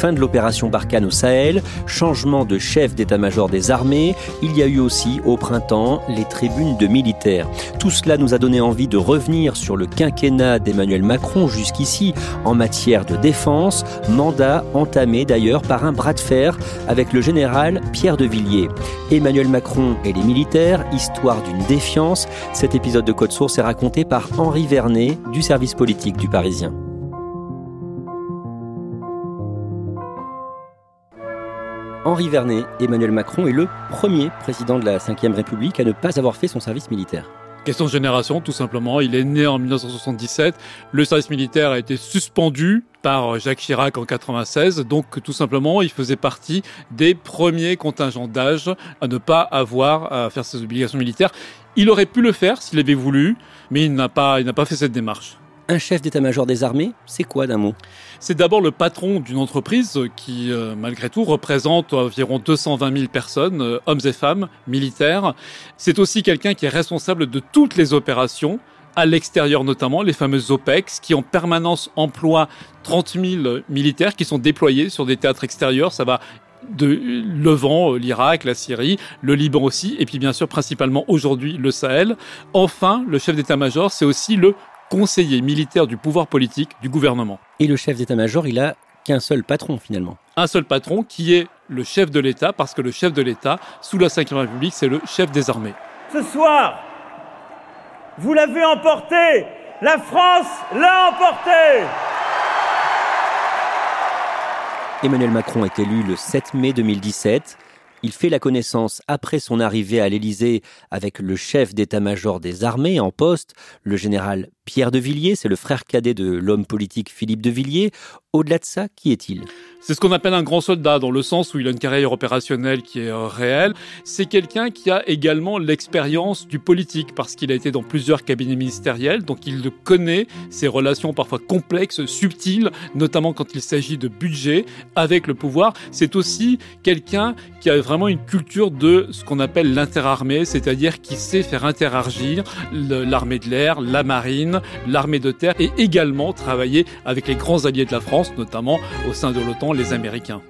Fin de l'opération Barkhane au Sahel, changement de chef d'état-major des armées, il y a eu aussi au printemps les tribunes de militaires. Tout cela nous a donné envie de revenir sur le quinquennat d'Emmanuel Macron jusqu'ici en matière de défense, mandat entamé d'ailleurs par un bras de fer avec le général Pierre de Villiers. Emmanuel Macron et les militaires, histoire d'une défiance, cet épisode de Code Source est raconté par Henri Vernet du service politique du Parisien. Henri Vernet, Emmanuel Macron est le premier président de la Ve République à ne pas avoir fait son service militaire. Question de génération, tout simplement. Il est né en 1977. Le service militaire a été suspendu par Jacques Chirac en 96. Donc, tout simplement, il faisait partie des premiers contingents d'âge à ne pas avoir à faire ses obligations militaires. Il aurait pu le faire s'il avait voulu, mais il n'a pas, il n'a pas fait cette démarche. Un chef d'état-major des armées, c'est quoi d'un mot? C'est d'abord le patron d'une entreprise qui, euh, malgré tout, représente environ 220 000 personnes, euh, hommes et femmes, militaires. C'est aussi quelqu'un qui est responsable de toutes les opérations, à l'extérieur notamment, les fameuses OPEX, qui en permanence emploient 30 000 militaires qui sont déployés sur des théâtres extérieurs. Ça va de Levant, euh, l'Irak, la Syrie, le Liban aussi, et puis bien sûr principalement aujourd'hui le Sahel. Enfin, le chef d'état-major, c'est aussi le conseiller militaire du pouvoir politique du gouvernement. Et le chef d'état-major, il a qu'un seul patron finalement. Un seul patron qui est le chef de l'État, parce que le chef de l'État, sous la Ve République, c'est le chef des armées. Ce soir, vous l'avez emporté, la France l'a emporté. Emmanuel Macron est élu le 7 mai 2017. Il fait la connaissance après son arrivée à l'Élysée avec le chef d'état-major des armées en poste, le général Pierre de Villiers, c'est le frère cadet de l'homme politique Philippe de Villiers. Au-delà de ça, qui est-il? C'est ce qu'on appelle un grand soldat, dans le sens où il a une carrière opérationnelle qui est euh, réelle. C'est quelqu'un qui a également l'expérience du politique, parce qu'il a été dans plusieurs cabinets ministériels, donc il connaît ces relations parfois complexes, subtiles, notamment quand il s'agit de budget avec le pouvoir. C'est aussi quelqu'un qui a vraiment une culture de ce qu'on appelle l'interarmée, c'est-à-dire qui sait faire interagir l'armée de l'air, la marine, l'armée de terre et également travailler avec les grands alliés de la France notamment au sein de l'OTAN, les Américains.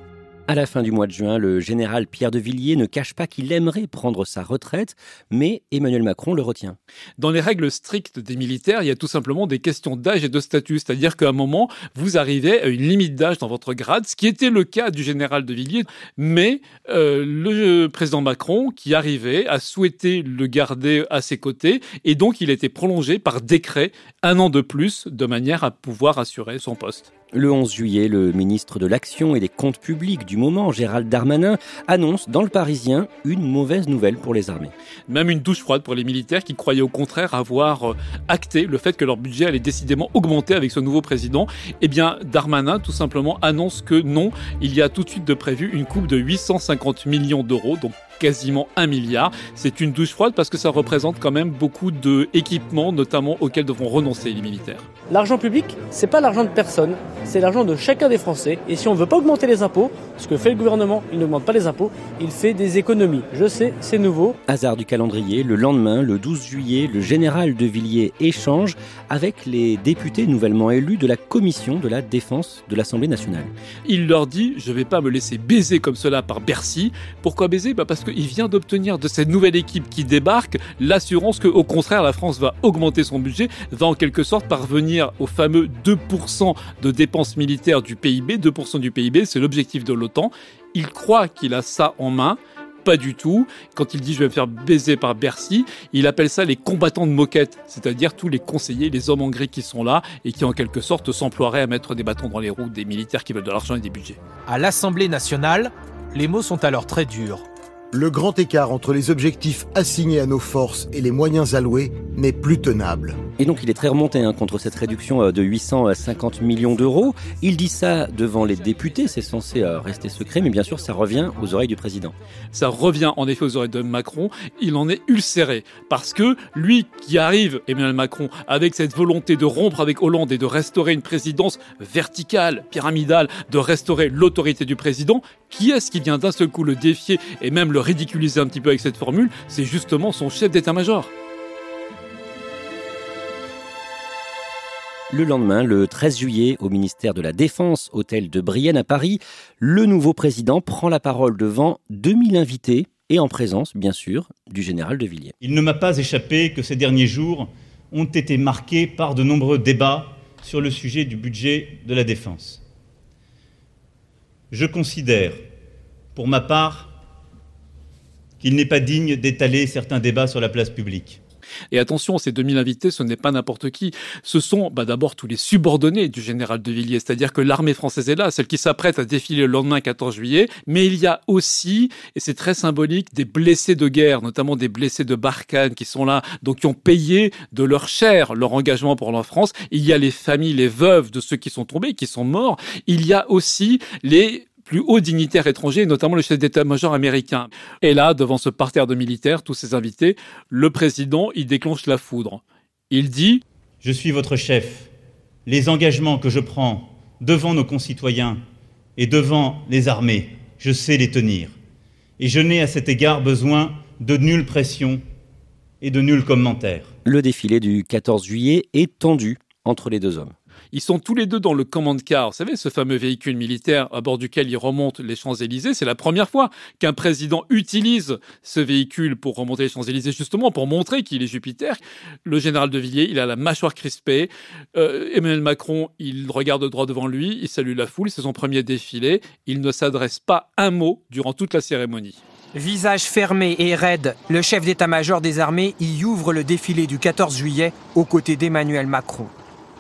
À la fin du mois de juin, le général Pierre de Villiers ne cache pas qu'il aimerait prendre sa retraite, mais Emmanuel Macron le retient. Dans les règles strictes des militaires, il y a tout simplement des questions d'âge et de statut, c'est-à-dire qu'à un moment, vous arrivez à une limite d'âge dans votre grade, ce qui était le cas du général de Villiers, mais euh, le président Macron, qui arrivait, a souhaité le garder à ses côtés, et donc il a été prolongé par décret un an de plus, de manière à pouvoir assurer son poste. Le 11 juillet, le ministre de l'Action et des Comptes publics du moment, Gérald Darmanin, annonce dans le Parisien une mauvaise nouvelle pour les armées. Même une douche froide pour les militaires qui croyaient au contraire avoir euh, acté le fait que leur budget allait décidément augmenter avec ce nouveau président. Eh bien, Darmanin tout simplement annonce que non, il y a tout de suite de prévu une coupe de 850 millions d'euros, donc quasiment un milliard. C'est une douche froide parce que ça représente quand même beaucoup d'équipements, notamment auxquels devront renoncer les militaires. L'argent public, c'est pas l'argent de personne, c'est l'argent de chacun des Français. Et si on ne veut pas augmenter les impôts, ce que fait le gouvernement, il n'augmente pas les impôts, il fait des économies. Je sais, c'est nouveau. Hasard du calendrier, le lendemain, le 12 juillet, le général de Villiers échange avec les députés nouvellement élus de la commission de la défense de l'Assemblée nationale. Il leur dit Je ne vais pas me laisser baiser comme cela par Bercy. Pourquoi baiser? Bah Parce qu'il vient d'obtenir de cette nouvelle équipe qui débarque l'assurance qu'au contraire la France va augmenter son budget, va en quelque sorte parvenir au fameux 2% de dépenses militaires du PIB. 2% du PIB, c'est l'objectif de l'OTAN. Il croit qu'il a ça en main pas du tout. Quand il dit je vais me faire baiser par Bercy, il appelle ça les combattants de moquette, c'est-à-dire tous les conseillers, les hommes en gris qui sont là et qui en quelque sorte s'emploieraient à mettre des bâtons dans les roues des militaires qui veulent de l'argent et des budgets. À l'Assemblée nationale, les mots sont alors très durs. Le grand écart entre les objectifs assignés à nos forces et les moyens alloués n'est plus tenable. Et donc il est très remonté hein, contre cette réduction euh, de 850 millions d'euros. Il dit ça devant les députés, c'est censé euh, rester secret, mais bien sûr ça revient aux oreilles du président. Ça revient en effet aux oreilles de Macron, il en est ulcéré, parce que lui qui arrive, Emmanuel Macron, avec cette volonté de rompre avec Hollande et de restaurer une présidence verticale, pyramidale, de restaurer l'autorité du président, qui est-ce qui vient d'un seul coup le défier et même le ridiculiser un petit peu avec cette formule? C'est justement son chef d'état-major. Le lendemain, le 13 juillet, au ministère de la Défense, hôtel de Brienne à Paris, le nouveau président prend la parole devant 2000 invités et en présence, bien sûr, du général de Villiers. Il ne m'a pas échappé que ces derniers jours ont été marqués par de nombreux débats sur le sujet du budget de la défense. Je considère, pour ma part, qu'il n'est pas digne d'étaler certains débats sur la place publique. Et attention, ces 2000 invités, ce n'est pas n'importe qui. Ce sont bah, d'abord tous les subordonnés du général de Villiers, c'est-à-dire que l'armée française est là, celle qui s'apprête à défiler le lendemain 14 juillet. Mais il y a aussi, et c'est très symbolique, des blessés de guerre, notamment des blessés de Barkhane qui sont là, donc qui ont payé de leur chair leur engagement pour la France. Il y a les familles, les veuves de ceux qui sont tombés, qui sont morts. Il y a aussi les plus hauts dignitaires étrangers, notamment le chef d'état-major américain. Et là, devant ce parterre de militaires, tous ces invités, le président, il déclenche la foudre. Il dit Je suis votre chef. Les engagements que je prends devant nos concitoyens et devant les armées, je sais les tenir. Et je n'ai à cet égard besoin de nulle pression et de nul commentaire. Le défilé du 14 juillet est tendu entre les deux hommes. Ils sont tous les deux dans le command car, vous savez, ce fameux véhicule militaire à bord duquel ils remontent les Champs-Élysées. C'est la première fois qu'un président utilise ce véhicule pour remonter les Champs-Élysées, justement pour montrer qu'il est Jupiter. Le général de Villiers, il a la mâchoire crispée. Euh, Emmanuel Macron, il regarde droit devant lui, il salue la foule, c'est son premier défilé. Il ne s'adresse pas un mot durant toute la cérémonie. Visage fermé et raide, le chef d'état-major des armées y ouvre le défilé du 14 juillet aux côtés d'Emmanuel Macron.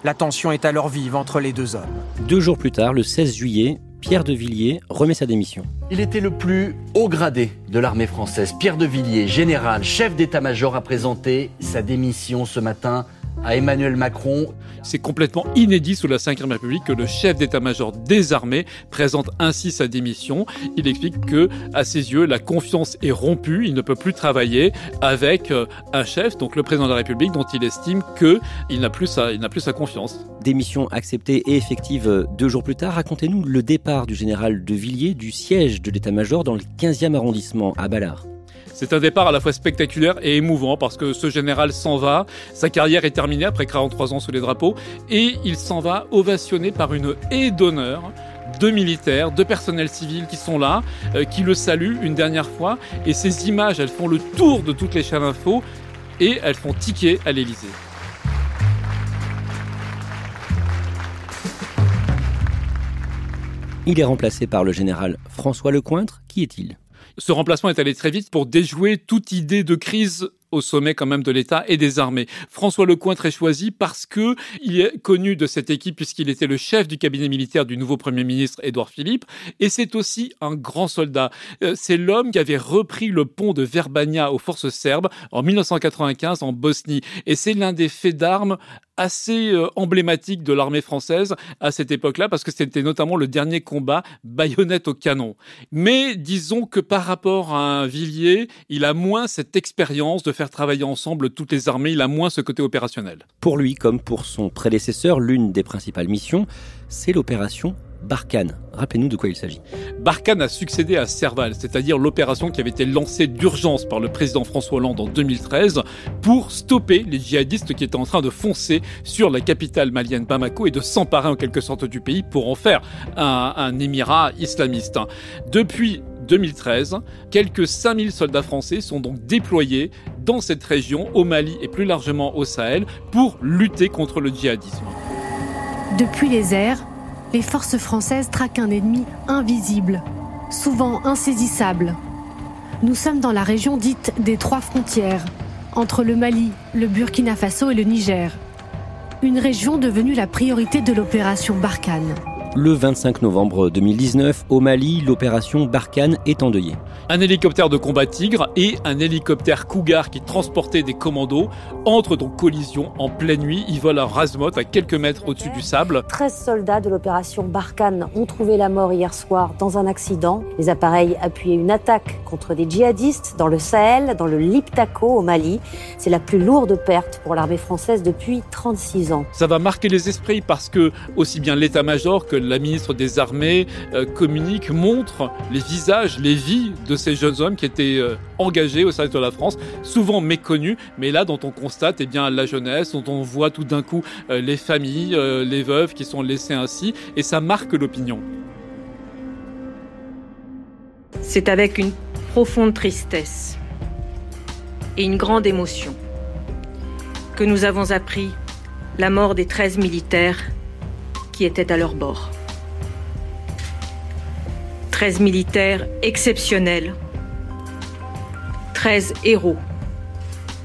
La tension est alors vive entre les deux hommes. Deux jours plus tard, le 16 juillet, Pierre de Villiers remet sa démission. Il était le plus haut gradé de l'armée française. Pierre de Villiers, général, chef d'état-major, a présenté sa démission ce matin à Emmanuel Macron. C'est complètement inédit sous la Ve République que le chef d'état-major des armées présente ainsi sa démission. Il explique que, à ses yeux, la confiance est rompue. Il ne peut plus travailler avec euh, un chef, donc le président de la République, dont il estime qu'il n'a plus sa, il n'a plus sa confiance. Démission acceptée et effective euh, deux jours plus tard. Racontez-nous le départ du général de Villiers du siège de l'état-major dans le 15e arrondissement à Ballard. C'est un départ à la fois spectaculaire et émouvant parce que ce général s'en va, sa carrière est terminée après 43 ans sous les drapeaux et il s'en va ovationné par une haie d'honneur deux militaires, deux personnels civils qui sont là, euh, qui le saluent une dernière fois. Et ces images, elles font le tour de toutes les chaînes info et elles font ticker à l'Élysée. Il est remplacé par le général François Lecointre. Qui est-il? Ce remplacement est allé très vite pour déjouer toute idée de crise au sommet quand même de l'État et des armées. François Lecointre est choisi parce que il est connu de cette équipe puisqu'il était le chef du cabinet militaire du nouveau Premier ministre Édouard Philippe et c'est aussi un grand soldat. Euh, c'est l'homme qui avait repris le pont de Verbania aux forces serbes en 1995 en Bosnie et c'est l'un des faits d'armes assez euh, emblématique de l'armée française à cette époque-là, parce que c'était notamment le dernier combat baïonnette au canon. Mais disons que par rapport à un Villiers, il a moins cette expérience de faire travailler ensemble toutes les armées, il a moins ce côté opérationnel. Pour lui, comme pour son prédécesseur, l'une des principales missions, c'est l'opération Barkhane. Rappelez-nous de quoi il s'agit. Barkhane a succédé à Serval, c'est-à-dire l'opération qui avait été lancée d'urgence par le président François Hollande en 2013 pour stopper les djihadistes qui étaient en train de foncer sur la capitale malienne Bamako et de s'emparer en quelque sorte du pays pour en faire un, un émirat islamiste. Depuis 2013, quelques 5000 soldats français sont donc déployés dans cette région, au Mali et plus largement au Sahel, pour lutter contre le djihadisme. Depuis les airs, les forces françaises traquent un ennemi invisible, souvent insaisissable. Nous sommes dans la région dite des trois frontières, entre le Mali, le Burkina Faso et le Niger. Une région devenue la priorité de l'opération Barkhane. Le 25 novembre 2019, au Mali, l'opération Barkhane est endeuillée. Un hélicoptère de combat Tigre et un hélicoptère Cougar qui transportait des commandos entrent en collision en pleine nuit. Ils volent à Razmot à quelques mètres au-dessus du sable. 13 soldats de l'opération Barkhane ont trouvé la mort hier soir dans un accident. Les appareils appuyaient une attaque contre des djihadistes dans le Sahel, dans le Liptako au Mali. C'est la plus lourde perte pour l'armée française depuis 36 ans. Ça va marquer les esprits parce que aussi bien l'état-major que la ministre des Armées euh, communique, montre les visages, les vies de ces jeunes hommes qui étaient euh, engagés au service de la France, souvent méconnus, mais là dont on constate eh bien la jeunesse, dont on voit tout d'un coup euh, les familles, les veuves qui sont laissées ainsi, et ça marque l'opinion. C'est avec une profonde tristesse et une grande émotion que nous avons appris la mort des 13 militaires qui étaient à leur bord. 13 militaires exceptionnels, 13 héros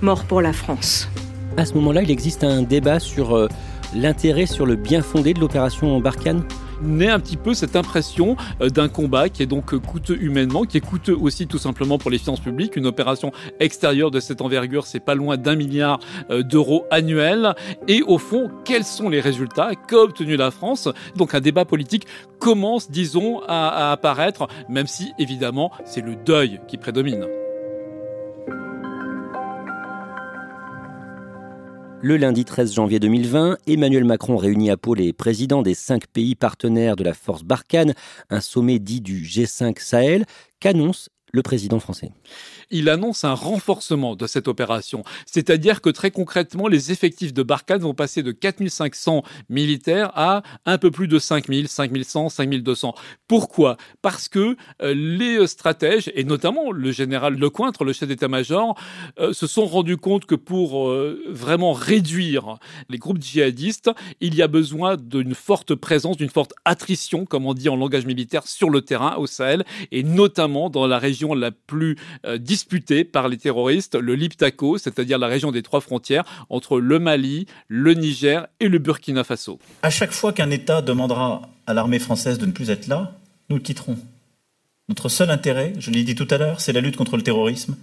morts pour la France. À ce moment-là, il existe un débat sur euh, l'intérêt, sur le bien fondé de l'opération Barkhane naît un petit peu cette impression euh, d'un combat qui est donc euh, coûteux humainement, qui est coûteux aussi tout simplement pour les finances publiques. Une opération extérieure de cette envergure, c'est pas loin d'un milliard euh, d'euros annuels. Et au fond, quels sont les résultats qu'a obtenu la France? Donc un débat politique commence, disons, à apparaître, même si évidemment c'est le deuil qui prédomine. Le lundi 13 janvier 2020, Emmanuel Macron réunit à Pau les présidents des cinq pays partenaires de la force Barkhane, un sommet dit du G5 Sahel, qu'annonce le président français? Il annonce un renforcement de cette opération. C'est-à-dire que très concrètement, les effectifs de Barkhane vont passer de 4500 militaires à un peu plus de 5000, 5100, 5200. Pourquoi? Parce que euh, les stratèges, et notamment le général Lecointre, le chef d'état-major, euh, se sont rendus compte que pour euh, vraiment réduire les groupes djihadistes, il y a besoin d'une forte présence, d'une forte attrition, comme on dit en langage militaire, sur le terrain au Sahel, et notamment dans la région la plus disputé par les terroristes le Liptako, c'est-à-dire la région des trois frontières entre le Mali, le Niger et le Burkina Faso. À chaque fois qu'un État demandera à l'armée française de ne plus être là, nous le quitterons. Notre seul intérêt, je l'ai dit tout à l'heure, c'est la lutte contre le terrorisme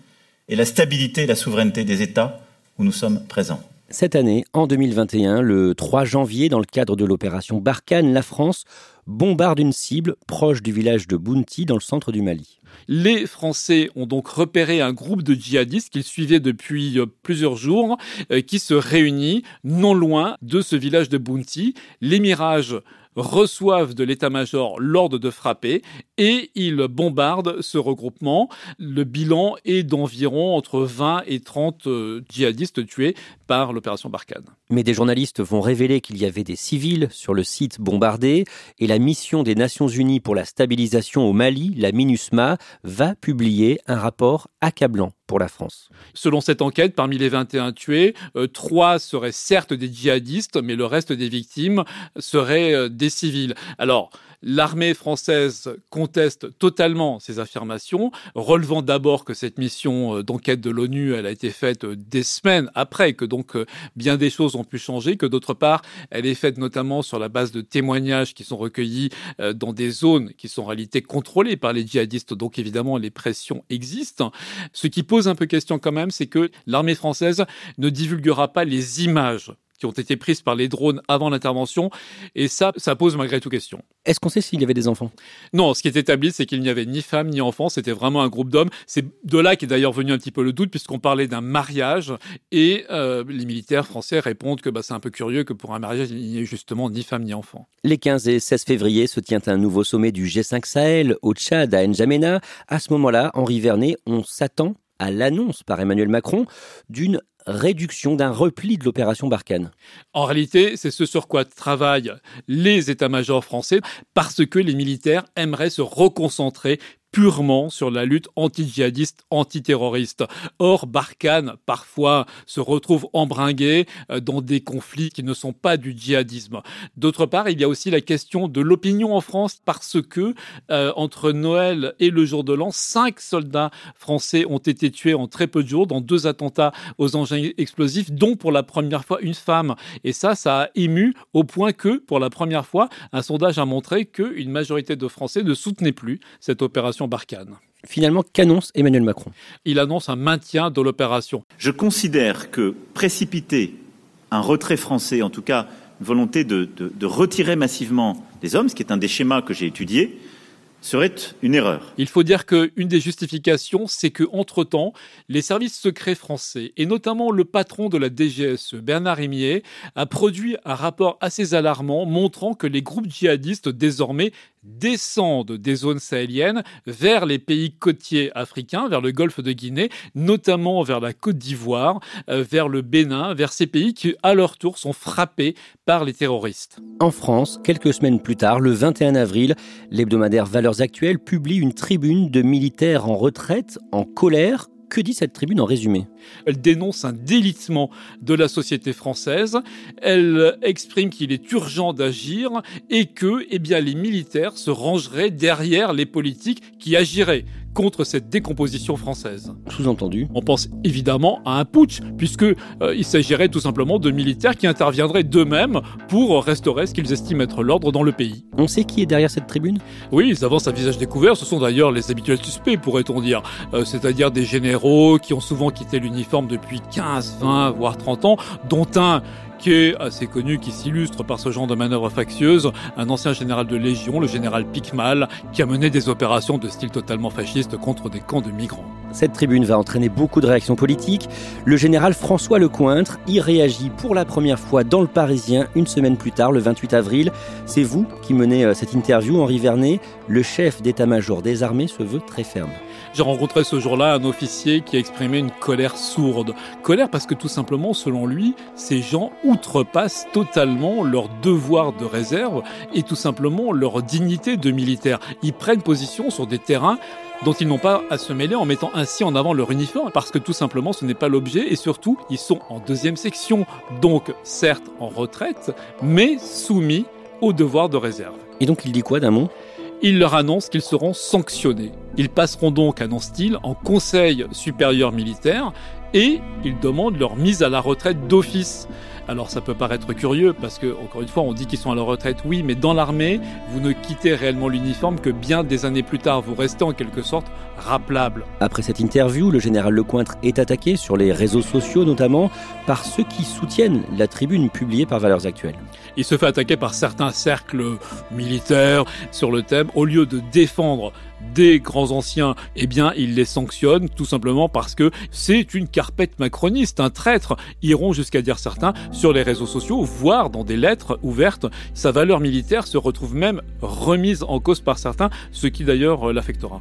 et la stabilité et la souveraineté des États où nous sommes présents. Cette année, en 2021, le 3 janvier, dans le cadre de l'opération Barkhane, la France bombarde une cible proche du village de Bounti dans le centre du Mali. Les Français ont donc repéré un groupe de djihadistes qu'ils suivaient depuis euh, plusieurs jours, euh, qui se réunit non loin de ce village de Bounti. Les mirages reçoivent de l'état-major l'ordre de frapper et ils bombardent ce regroupement. Le bilan est d'environ entre 20 et 30 euh, djihadistes tués par l'opération Barkhane. Mais des journalistes vont révéler qu'il y avait des civils sur le site bombardé et la mission des Nations Unies pour la stabilisation au Mali, la MINUSMA, va publier un rapport accablant la France. Selon cette enquête, parmi les 21 tués, euh, trois seraient certes des djihadistes, mais le reste des victimes seraient euh, des civils. Alors, L'armée française conteste totalement ces affirmations, relevant d'abord que cette mission euh, d'enquête de l'ONU, elle a été faite des semaines après, que donc bien des choses ont pu changer, que d'autre part, elle est faite notamment sur la base de témoignages qui sont recueillis dans des zones qui sont en réalité contrôlées par les djihadistes, donc évidemment les pressions existent. Ce qui pose un peu question quand même, c'est que l'armée française ne divulguera pas les images qui ont été prises par les drones avant l'intervention. Et ça, ça pose malgré tout question. Est-ce qu'on sait s'il y avait des enfants? Non, ce qui est établi, c'est qu'il n'y avait ni femmes ni enfants. C'était vraiment un groupe d'hommes. C'est de là qu'est d'ailleurs venu un petit peu le doute, puisqu'on parlait d'un mariage. Et euh, les militaires français répondent que bah, c'est un peu curieux que pour un mariage, il n'y ait justement ni femmes ni enfants. Les 15 et 16 février se tient un nouveau sommet du G5 Sahel au Tchad, à N'Djamena. À ce moment-là, Henri Vernet, on s'attend à l'annonce par Emmanuel Macron d'une réduction, d'un repli de l'opération Barkhane. En réalité, c'est ce sur quoi travaillent les états-majors français parce que les militaires aimeraient se reconcentrer purement sur la lutte anti-djihadiste, anti-terroriste. Or, Barkhane, parfois, se retrouve embringué euh, dans des conflits qui ne sont pas du djihadisme. D'autre part, il y a aussi la question de l'opinion en France parce que, euh, entre Noël et le jour de l'an, cinq soldats français ont été tués en très peu de jours dans deux attentats aux engins explosifs, dont pour la première fois une femme. Et ça, ça a ému au point que, pour la première fois, un sondage a montré qu'une majorité de Français ne soutenaient plus cette opération Barkhane. Finalement, qu'annonce Emmanuel Macron? Il annonce un maintien de l'opération. Je considère que précipiter un retrait français, en tout cas une volonté de, de retirer massivement des hommes, ce qui est un des schémas que j'ai étudiés, serait une erreur. Il faut dire qu'une des justifications, c'est que entre-temps, les services secrets français, et notamment le patron de la DGSE, Bernard Rémier, a produit un rapport assez alarmant montrant que les groupes djihadistes désormais descendent des zones sahéliennes vers les pays côtiers africains, vers le golfe de Guinée, notamment vers la Côte d'Ivoire, euh, vers le Bénin, vers ces pays qui, à leur tour, sont frappés par les terroristes. En France, quelques semaines plus tard, le 21 avril, l'hebdomadaire Valeurs Actuelles publie une tribune de militaires en retraite en colère que dit cette tribune en résumé? Elle dénonce un délitement de la société française. Elle exprime qu'il est urgent d'agir et que eh bien, les militaires se rangeraient derrière les politiques qui agiraient contre cette décomposition française. Sous-entendu On pense évidemment à un putsch, puisque euh, il s'agirait tout simplement de militaires qui interviendraient d'eux-mêmes pour restaurer ce qu'ils estiment être l'ordre dans le pays. On sait qui est derrière cette tribune? Oui, ils avancent à visage découvert, ce sont d'ailleurs les habituels suspects, pourrait-on dire, euh, c'est-à-dire des généraux qui ont souvent quitté l'uniforme depuis 15, 20, voire 30 ans, dont un qui est assez connu, qui s'illustre par ce genre de manœuvre factieuse, un ancien général de Légion, le général Picmal, qui a mené des opérations de style totalement fasciste contre des camps de migrants. Cette tribune va entraîner beaucoup de réactions politiques. Le général François Lecointre y réagit pour la première fois dans le Parisien une semaine plus tard, le 28 avril. C'est vous qui menez euh, cette interview, Henri Vernet. Le chef d'état-major des armées se veut très ferme. J'ai rencontré ce jour-là un officier qui a exprimé une colère sourde. Colère parce que tout simplement, selon lui, ces gens outrepassent totalement leur devoir de réserve et tout simplement leur dignité de militaire. Ils prennent position sur des terrains dont ils n'ont pas à se mêler en mettant ainsi en avant leur uniforme parce que tout simplement ce n'est pas l'objet et surtout ils sont en deuxième section, donc certes en retraite, mais soumis au devoir de réserve. Et donc il dit quoi d'un il leur annonce qu'ils seront sanctionnés. Ils passeront donc, annonce-t-il, en conseil supérieur militaire et ils demandent leur mise à la retraite d'office. Alors ça peut paraître curieux parce que, encore une fois, on dit qu'ils sont à la retraite, oui, mais dans l'armée, vous ne quittez réellement l'uniforme que bien des années plus tard. Vous restez en quelque sorte rappelable. Après cette interview, le général Lecointre est attaqué sur les réseaux sociaux notamment par ceux qui soutiennent la tribune publiée par Valeurs Actuelles. Il se fait attaquer par certains cercles militaires sur le thème, au lieu de défendre des grands anciens, eh bien, il les sanctionne tout simplement parce que c'est une carpette macroniste, un traître, iront jusqu'à dire certains sur les réseaux sociaux, voire dans des lettres ouvertes. Sa valeur militaire se retrouve même remise en cause par certains, ce qui d'ailleurs l'affectera.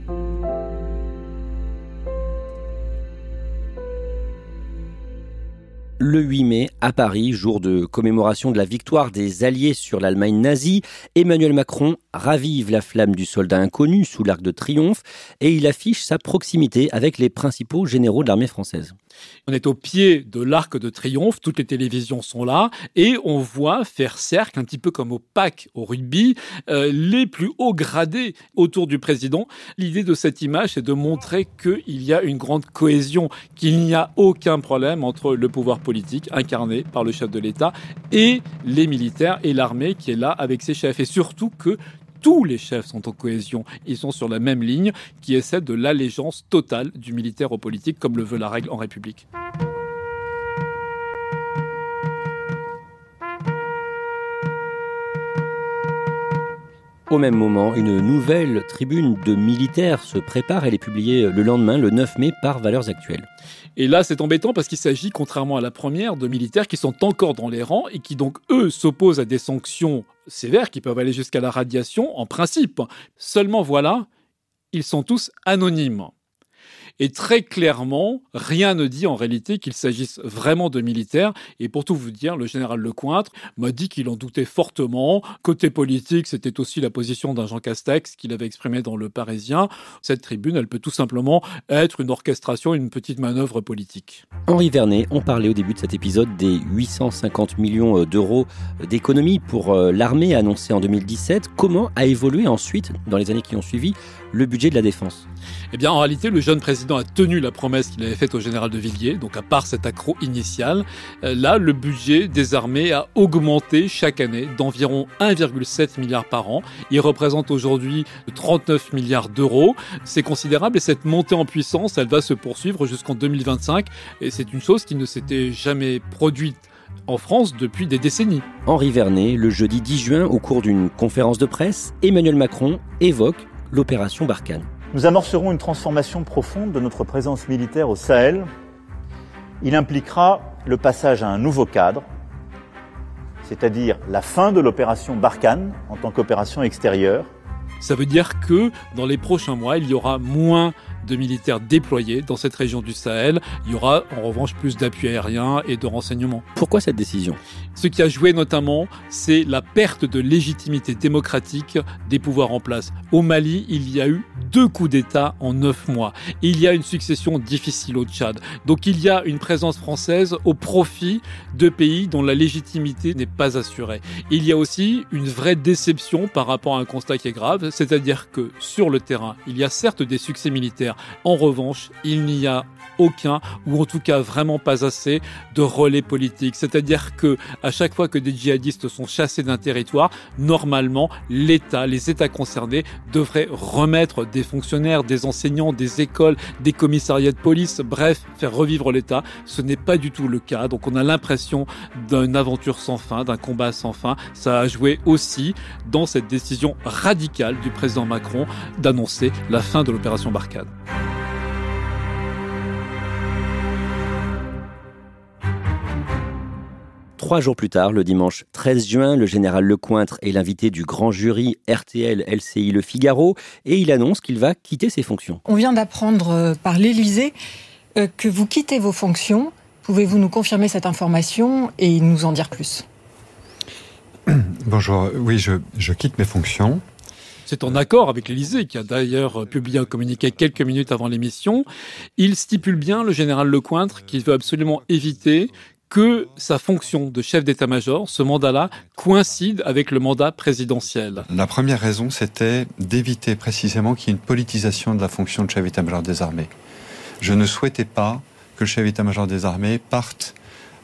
le 8 mai à Paris, jour de commémoration de la victoire des Alliés sur l'Allemagne nazie. Emmanuel Macron ravive la flamme du soldat inconnu sous l'arc de triomphe et il affiche sa proximité avec les principaux généraux de l'armée française. On est au pied de l'arc de triomphe, toutes les télévisions sont là, et on voit faire cercle, un petit peu comme au PAC au rugby, euh, les plus hauts gradés autour du président. L'idée de cette image, c'est de montrer qu'il y a une grande cohésion, qu'il n'y a aucun problème entre le pouvoir politique incarné par le chef de l'État et les militaires et l'armée qui est là avec ses chefs. Et surtout que tous les chefs sont en cohésion. Ils sont sur la même ligne qui est celle de l'allégeance totale du militaire au politique, comme le veut la règle en République. Au même moment, une nouvelle tribune de militaires se prépare. Elle est publiée le lendemain, le 9 mai, par Valeurs Actuelles. Et là, c'est embêtant parce qu'il s'agit, contrairement à la première, de militaires qui sont encore dans les rangs et qui donc, eux, s'opposent à des sanctions sévères qui peuvent aller jusqu'à la radiation en principe. Seulement voilà, ils sont tous anonymes. Et très clairement, rien ne dit en réalité qu'il s'agisse vraiment de militaires. Et pour tout vous dire, le général Lecointre m'a dit qu'il en doutait fortement. Côté politique, c'était aussi la position d'un Jean Castex qu'il avait exprimé dans Le Parisien. Cette tribune, elle peut tout simplement être une orchestration, une petite manœuvre politique. Henri Vernet, on parlait au début de cet épisode des 850 millions d'euros d'économies pour euh, l'armée annoncée en 2017. Comment a évolué ensuite, dans les années qui ont suivi, le budget de la défense? Eh bien, en réalité, le jeune président a tenu la promesse qu'il avait faite au général de Villiers. Donc, à part cet accro initial, euh, là, le budget des armées a augmenté chaque année d'environ 1,7 milliard par an. Il représente aujourd'hui 39 milliards d'euros. C'est considérable et cette montée en puissance, elle va se poursuivre jusqu'en 2025. Et c'est une chose qui ne s'était jamais produite en France depuis des décennies. Henri Vernet, le jeudi 10 juin, au cours d'une conférence de presse, Emmanuel Macron évoque l'opération Barkhane. Nous amorcerons une transformation profonde de notre présence militaire au Sahel. Il impliquera le passage à un nouveau cadre, c'est-à-dire la fin de l'opération Barkhane en tant qu'opération extérieure. Ça veut dire que dans les prochains mois, il y aura moins de militaires déployés dans cette région du Sahel. Il y aura en revanche plus d'appui aérien et de renseignement. Pourquoi cette décision? Ce qui a joué notamment, c'est la perte de légitimité démocratique des pouvoirs en place. Au Mali, il y a eu deux coups d'État en neuf mois. Il y a une succession difficile au Tchad. Donc il y a une présence française au profit de pays dont la légitimité n'est pas assurée. Il y a aussi une vraie déception par rapport à un constat qui est grave, c'est-à-dire que sur le terrain, il y a certes des succès militaires. En revanche, il n'y a aucun, ou en tout cas vraiment pas assez, de relais politiques. C'est-à-dire que à chaque fois que des djihadistes sont chassés d'un territoire, normalement, l'État, les États concernés devraient remettre des fonctionnaires, des enseignants, des écoles, des commissariats de police, bref, faire revivre l'État. Ce n'est pas du tout le cas. Donc on a l'impression d'une aventure sans fin, d'un combat sans fin. Ça a joué aussi dans cette décision radicale du président Macron d'annoncer la fin de l'opération Barkhane. Trois jours plus tard, le dimanche 13 juin, le général Lecointre est l'invité du grand jury RTL LCI Le Figaro et il annonce qu'il va quitter ses fonctions. On vient d'apprendre euh, par l'Élysée euh, que vous quittez vos fonctions. Pouvez-vous nous confirmer cette information et nous en dire plus? Bonjour, oui, je, je quitte mes fonctions. C'est en accord avec l'Élysée, qui a d'ailleurs publié un communiqué quelques minutes avant l'émission. Il stipule bien, le général Lecointre, qu'il veut absolument éviter que sa fonction de chef d'état-major, ce mandat-là, coïncide avec le mandat présidentiel. La première raison, c'était d'éviter précisément qu'il y ait une politisation de la fonction de chef d'état-major des armées. Je ne souhaitais pas que le chef d'état-major des armées parte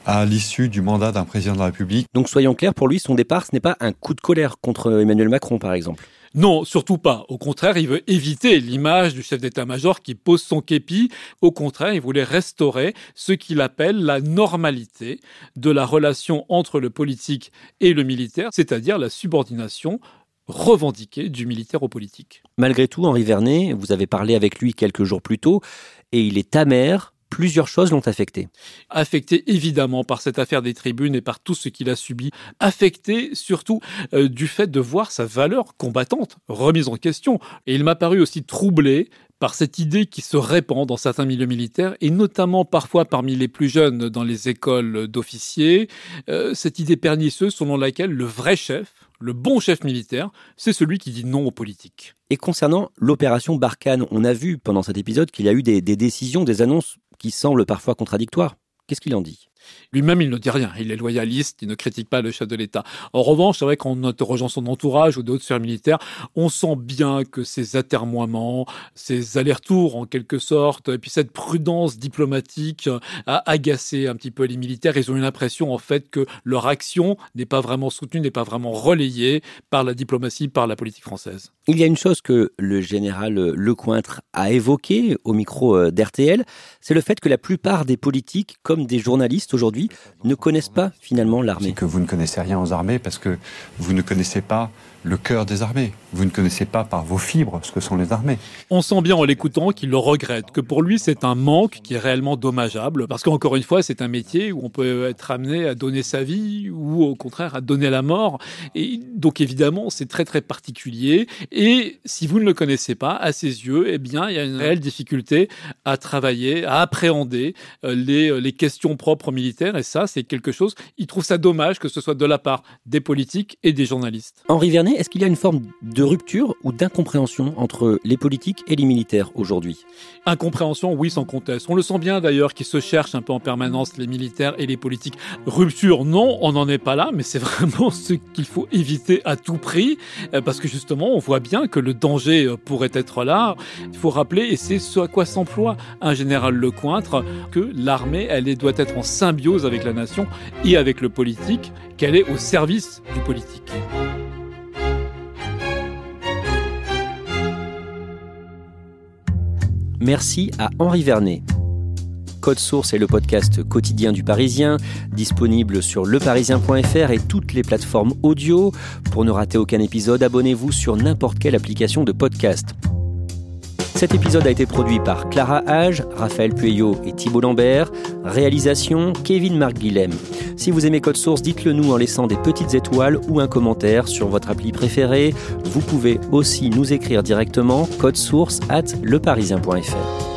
à l'issue du mandat d'un président de la République. Donc soyons clairs, pour lui, son départ, ce n'est pas un coup de colère contre Emmanuel Macron, par exemple. Non, surtout pas. Au contraire, il veut éviter l'image du chef d'état-major qui pose son képi. Au contraire, il voulait restaurer ce qu'il appelle la normalité de la relation entre le politique et le militaire, c'est-à-dire la subordination revendiquée du militaire au politique. Malgré tout, Henri Vernet, vous avez parlé avec lui quelques jours plus tôt, et il est amer plusieurs choses l'ont affecté. Affecté évidemment par cette affaire des tribunes et par tout ce qu'il a subi. Affecté surtout euh, du fait de voir sa valeur combattante remise en question. Et il m'a paru aussi troublé par cette idée qui se répand dans certains milieux militaires, et notamment parfois parmi les plus jeunes dans les écoles d'officiers, euh, cette idée pernicieuse selon laquelle le vrai chef, le bon chef militaire, c'est celui qui dit non aux politiques. Et concernant l'opération Barkhane, on a vu pendant cet épisode qu'il y a eu des décisions, des annonces qui semblent parfois contradictoires. Qu'est-ce qu'il en dit? Lui-même, il ne dit rien. Il est loyaliste, il ne critique pas le chef de l'État. En revanche, c'est vrai qu'en interrogeant son entourage ou d'autres sphères militaires, on sent bien que ces atermoiements, ces allers-retours en quelque sorte, et puis cette prudence diplomatique a agacé un petit peu les militaires. Ils ont eu l'impression en fait que leur action n'est pas vraiment soutenue, n'est pas vraiment relayée par la diplomatie, par la politique française. Il y a une chose que le général Lecointre a évoquée au micro euh, d'RTL, c'est le fait que la plupart des politiques, comme des journalistes aujourd'hui, ne connaissent pas finalement l'armée. Que vous ne connaissez rien aux armées parce que vous ne connaissez pas le cœur des armées. Vous ne connaissez pas par vos fibres ce que sont les armées. On sent bien en l'écoutant qu'il le regrette, que pour lui c'est un manque qui est réellement dommageable, parce qu'encore une fois c'est un métier où on peut être amené à donner sa vie ou au contraire à donner la mort. Et donc évidemment c'est très très particulier. Et si vous ne le connaissez pas, à ses yeux, eh bien il y a une réelle difficulté à travailler, à appréhender euh, les, euh, les questions propres militaires. Et ça c'est quelque chose, il trouve ça dommage que ce soit de la part des politiques et des journalistes. Henri Vernet est-ce qu'il y a une forme de rupture ou d'incompréhension entre les politiques et les militaires aujourd'hui? Incompréhension, oui, sans conteste. On le sent bien d'ailleurs qu'ils se cherchent un peu en permanence, les militaires et les politiques. Rupture, non, on n'en est pas là, mais c'est vraiment ce qu'il faut éviter à tout prix, euh, parce que justement, on voit bien que le danger euh, pourrait être là. Il faut rappeler, et c'est ce à quoi s'emploie un général Lecointre, que l'armée, elle doit être en symbiose avec la nation et avec le politique, qu'elle est au service du politique. Merci à Henri Vernet. Code Source est le podcast quotidien du Parisien, disponible sur leparisien.fr et toutes les plateformes audio. Pour ne rater aucun épisode, abonnez-vous sur n'importe quelle application de podcast. Cet épisode a été produit par Clara Hage, Raphaël Pueyo et Thibault Lambert. Réalisation Kevin Marc Guilhem. Si vous aimez Code Source, dites-le nous en laissant des petites étoiles ou un commentaire sur votre appli préférée. Vous pouvez aussi nous écrire directement code source at leparisien.fr.